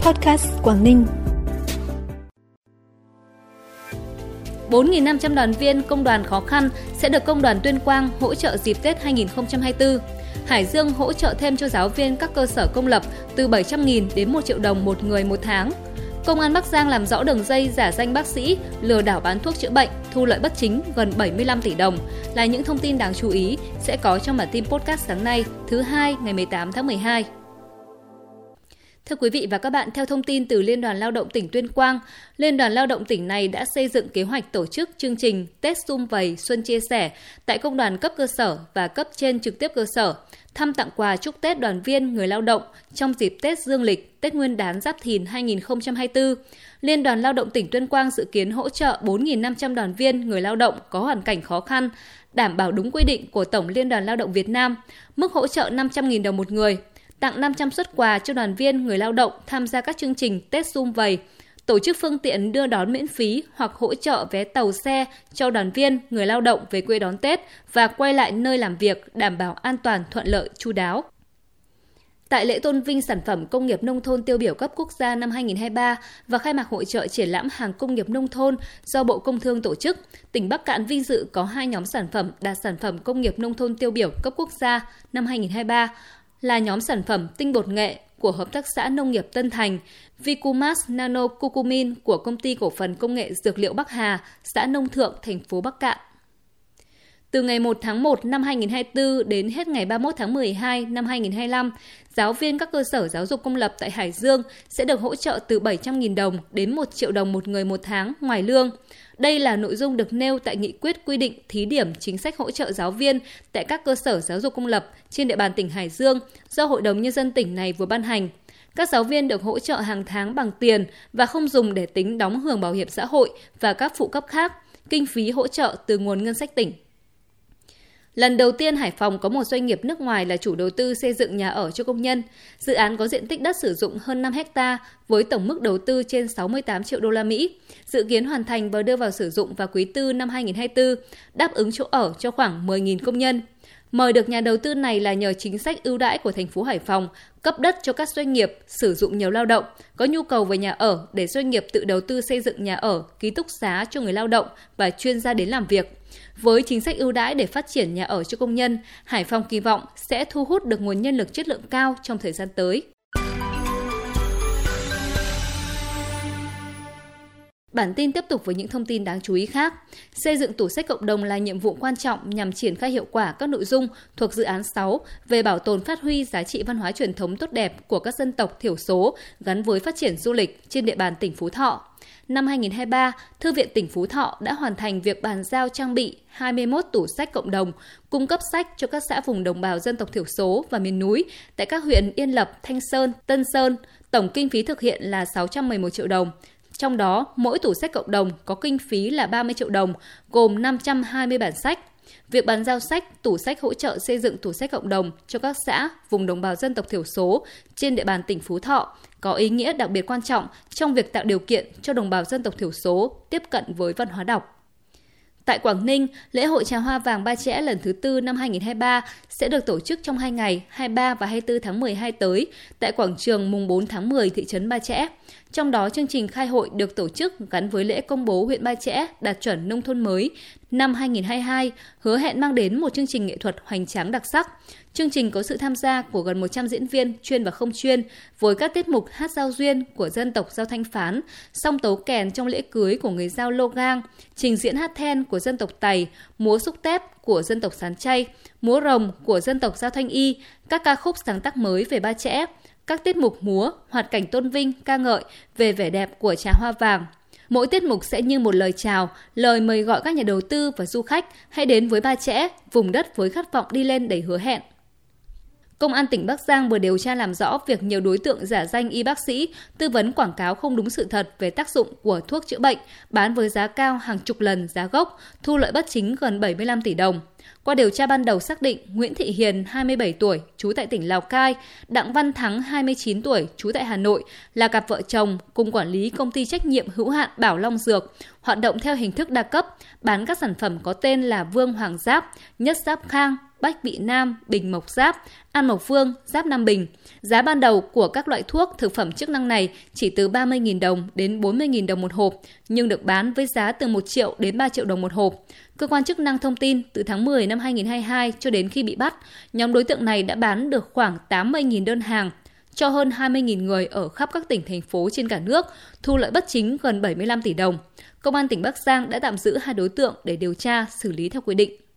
Podcast Quảng Ninh. 4.500 đoàn viên công đoàn khó khăn sẽ được công đoàn Tuyên Quang hỗ trợ dịp Tết 2024. Hải Dương hỗ trợ thêm cho giáo viên các cơ sở công lập từ 700.000 đến 1 triệu đồng một người một tháng. Công an Bắc Giang làm rõ đường dây giả danh bác sĩ, lừa đảo bán thuốc chữa bệnh, thu lợi bất chính gần 75 tỷ đồng là những thông tin đáng chú ý sẽ có trong bản tin podcast sáng nay, thứ hai ngày 18 tháng 12. Thưa quý vị và các bạn, theo thông tin từ Liên đoàn Lao động tỉnh Tuyên Quang, Liên đoàn Lao động tỉnh này đã xây dựng kế hoạch tổ chức chương trình Tết Xung Vầy Xuân Chia Sẻ tại công đoàn cấp cơ sở và cấp trên trực tiếp cơ sở, thăm tặng quà chúc Tết đoàn viên người lao động trong dịp Tết Dương lịch, Tết Nguyên đán Giáp Thìn 2024. Liên đoàn Lao động tỉnh Tuyên Quang dự kiến hỗ trợ 4.500 đoàn viên người lao động có hoàn cảnh khó khăn, đảm bảo đúng quy định của Tổng Liên đoàn Lao động Việt Nam, mức hỗ trợ 500.000 đồng một người, tặng 500 xuất quà cho đoàn viên người lao động tham gia các chương trình Tết Xung Vầy, tổ chức phương tiện đưa đón miễn phí hoặc hỗ trợ vé tàu xe cho đoàn viên người lao động về quê đón Tết và quay lại nơi làm việc đảm bảo an toàn thuận lợi chu đáo. Tại lễ tôn vinh sản phẩm công nghiệp nông thôn tiêu biểu cấp quốc gia năm 2023 và khai mạc hội trợ triển lãm hàng công nghiệp nông thôn do Bộ Công Thương tổ chức, tỉnh Bắc Cạn vinh dự có hai nhóm sản phẩm đạt sản phẩm công nghiệp nông thôn tiêu biểu cấp quốc gia năm 2023 là nhóm sản phẩm tinh bột nghệ của Hợp tác xã Nông nghiệp Tân Thành, Vicumas Nano Cucumin của Công ty Cổ phần Công nghệ Dược liệu Bắc Hà, xã Nông Thượng, thành phố Bắc Cạn. Từ ngày 1 tháng 1 năm 2024 đến hết ngày 31 tháng 12 năm 2025, giáo viên các cơ sở giáo dục công lập tại Hải Dương sẽ được hỗ trợ từ 700.000 đồng đến 1 triệu đồng một người một tháng ngoài lương. Đây là nội dung được nêu tại nghị quyết quy định thí điểm chính sách hỗ trợ giáo viên tại các cơ sở giáo dục công lập trên địa bàn tỉnh Hải Dương do Hội đồng Nhân dân tỉnh này vừa ban hành. Các giáo viên được hỗ trợ hàng tháng bằng tiền và không dùng để tính đóng hưởng bảo hiểm xã hội và các phụ cấp khác, kinh phí hỗ trợ từ nguồn ngân sách tỉnh. Lần đầu tiên Hải Phòng có một doanh nghiệp nước ngoài là chủ đầu tư xây dựng nhà ở cho công nhân. Dự án có diện tích đất sử dụng hơn 5 hecta với tổng mức đầu tư trên 68 triệu đô la Mỹ. Dự kiến hoàn thành và đưa vào sử dụng vào quý tư năm 2024, đáp ứng chỗ ở cho khoảng 10.000 công nhân. Mời được nhà đầu tư này là nhờ chính sách ưu đãi của thành phố Hải Phòng cấp đất cho các doanh nghiệp sử dụng nhiều lao động, có nhu cầu về nhà ở để doanh nghiệp tự đầu tư xây dựng nhà ở, ký túc xá cho người lao động và chuyên gia đến làm việc. Với chính sách ưu đãi để phát triển nhà ở cho công nhân, Hải Phòng kỳ vọng sẽ thu hút được nguồn nhân lực chất lượng cao trong thời gian tới. Bản tin tiếp tục với những thông tin đáng chú ý khác. Xây dựng tủ sách cộng đồng là nhiệm vụ quan trọng nhằm triển khai hiệu quả các nội dung thuộc dự án 6 về bảo tồn phát huy giá trị văn hóa truyền thống tốt đẹp của các dân tộc thiểu số gắn với phát triển du lịch trên địa bàn tỉnh Phú Thọ. Năm 2023, Thư viện tỉnh Phú Thọ đã hoàn thành việc bàn giao trang bị 21 tủ sách cộng đồng, cung cấp sách cho các xã vùng đồng bào dân tộc thiểu số và miền núi tại các huyện Yên Lập, Thanh Sơn, Tân Sơn. Tổng kinh phí thực hiện là 611 triệu đồng. Trong đó, mỗi tủ sách cộng đồng có kinh phí là 30 triệu đồng, gồm 520 bản sách. Việc bàn giao sách, tủ sách hỗ trợ xây dựng tủ sách cộng đồng cho các xã, vùng đồng bào dân tộc thiểu số trên địa bàn tỉnh Phú Thọ có ý nghĩa đặc biệt quan trọng trong việc tạo điều kiện cho đồng bào dân tộc thiểu số tiếp cận với văn hóa đọc. Tại Quảng Ninh, lễ hội trà hoa vàng Ba Chẽ lần thứ tư năm 2023 sẽ được tổ chức trong hai ngày 23 và 24 tháng 12 tới tại quảng trường mùng 4 tháng 10 thị trấn Ba Chẽ. Trong đó, chương trình khai hội được tổ chức gắn với lễ công bố huyện Ba Chẽ đạt chuẩn nông thôn mới năm 2022, hứa hẹn mang đến một chương trình nghệ thuật hoành tráng đặc sắc. Chương trình có sự tham gia của gần 100 diễn viên chuyên và không chuyên với các tiết mục hát giao duyên của dân tộc Giao Thanh Phán, song tấu kèn trong lễ cưới của người Giao Lô Gang, trình diễn hát then của dân tộc Tày, múa xúc tép của dân tộc Sán Chay, múa rồng của dân tộc Giao Thanh Y, các ca khúc sáng tác mới về Ba Chẽ, các tiết mục múa, hoạt cảnh tôn vinh, ca ngợi về vẻ đẹp của trà hoa vàng. Mỗi tiết mục sẽ như một lời chào, lời mời gọi các nhà đầu tư và du khách hãy đến với Ba Chẽ, vùng đất với khát vọng đi lên đầy hứa hẹn. Công an tỉnh Bắc Giang vừa điều tra làm rõ việc nhiều đối tượng giả danh y bác sĩ tư vấn quảng cáo không đúng sự thật về tác dụng của thuốc chữa bệnh, bán với giá cao hàng chục lần giá gốc, thu lợi bất chính gần 75 tỷ đồng. Qua điều tra ban đầu xác định Nguyễn Thị Hiền, 27 tuổi, trú tại tỉnh Lào Cai, Đặng Văn Thắng, 29 tuổi, trú tại Hà Nội, là cặp vợ chồng cùng quản lý công ty trách nhiệm hữu hạn Bảo Long Dược, hoạt động theo hình thức đa cấp, bán các sản phẩm có tên là Vương Hoàng Giáp, Nhất Giáp Khang, Bách Bị Nam, Bình Mộc Giáp, An Mộc Phương, Giáp Nam Bình. Giá ban đầu của các loại thuốc thực phẩm chức năng này chỉ từ 30.000 đồng đến 40.000 đồng một hộp, nhưng được bán với giá từ 1 triệu đến 3 triệu đồng một hộp. Cơ quan chức năng thông tin từ tháng 10 năm 2022 cho đến khi bị bắt, nhóm đối tượng này đã bán được khoảng 80.000 đơn hàng cho hơn 20.000 người ở khắp các tỉnh, thành phố trên cả nước, thu lợi bất chính gần 75 tỷ đồng. Công an tỉnh Bắc Giang đã tạm giữ hai đối tượng để điều tra, xử lý theo quy định.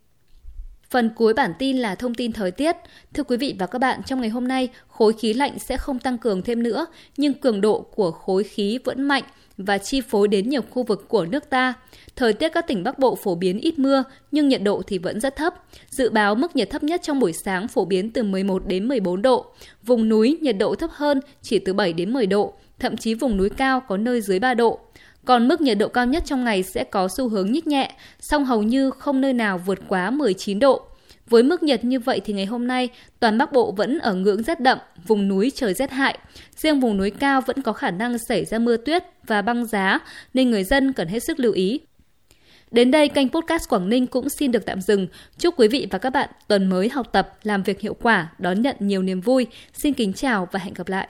Phần cuối bản tin là thông tin thời tiết. Thưa quý vị và các bạn, trong ngày hôm nay, khối khí lạnh sẽ không tăng cường thêm nữa, nhưng cường độ của khối khí vẫn mạnh và chi phối đến nhiều khu vực của nước ta. Thời tiết các tỉnh Bắc Bộ phổ biến ít mưa, nhưng nhiệt độ thì vẫn rất thấp. Dự báo mức nhiệt thấp nhất trong buổi sáng phổ biến từ 11 đến 14 độ. Vùng núi nhiệt độ thấp hơn chỉ từ 7 đến 10 độ, thậm chí vùng núi cao có nơi dưới 3 độ. Còn mức nhiệt độ cao nhất trong ngày sẽ có xu hướng nhích nhẹ, song hầu như không nơi nào vượt quá 19 độ. Với mức nhiệt như vậy thì ngày hôm nay, toàn Bắc Bộ vẫn ở ngưỡng rét đậm, vùng núi trời rét hại. Riêng vùng núi cao vẫn có khả năng xảy ra mưa tuyết và băng giá, nên người dân cần hết sức lưu ý. Đến đây kênh podcast Quảng Ninh cũng xin được tạm dừng. Chúc quý vị và các bạn tuần mới học tập, làm việc hiệu quả, đón nhận nhiều niềm vui. Xin kính chào và hẹn gặp lại.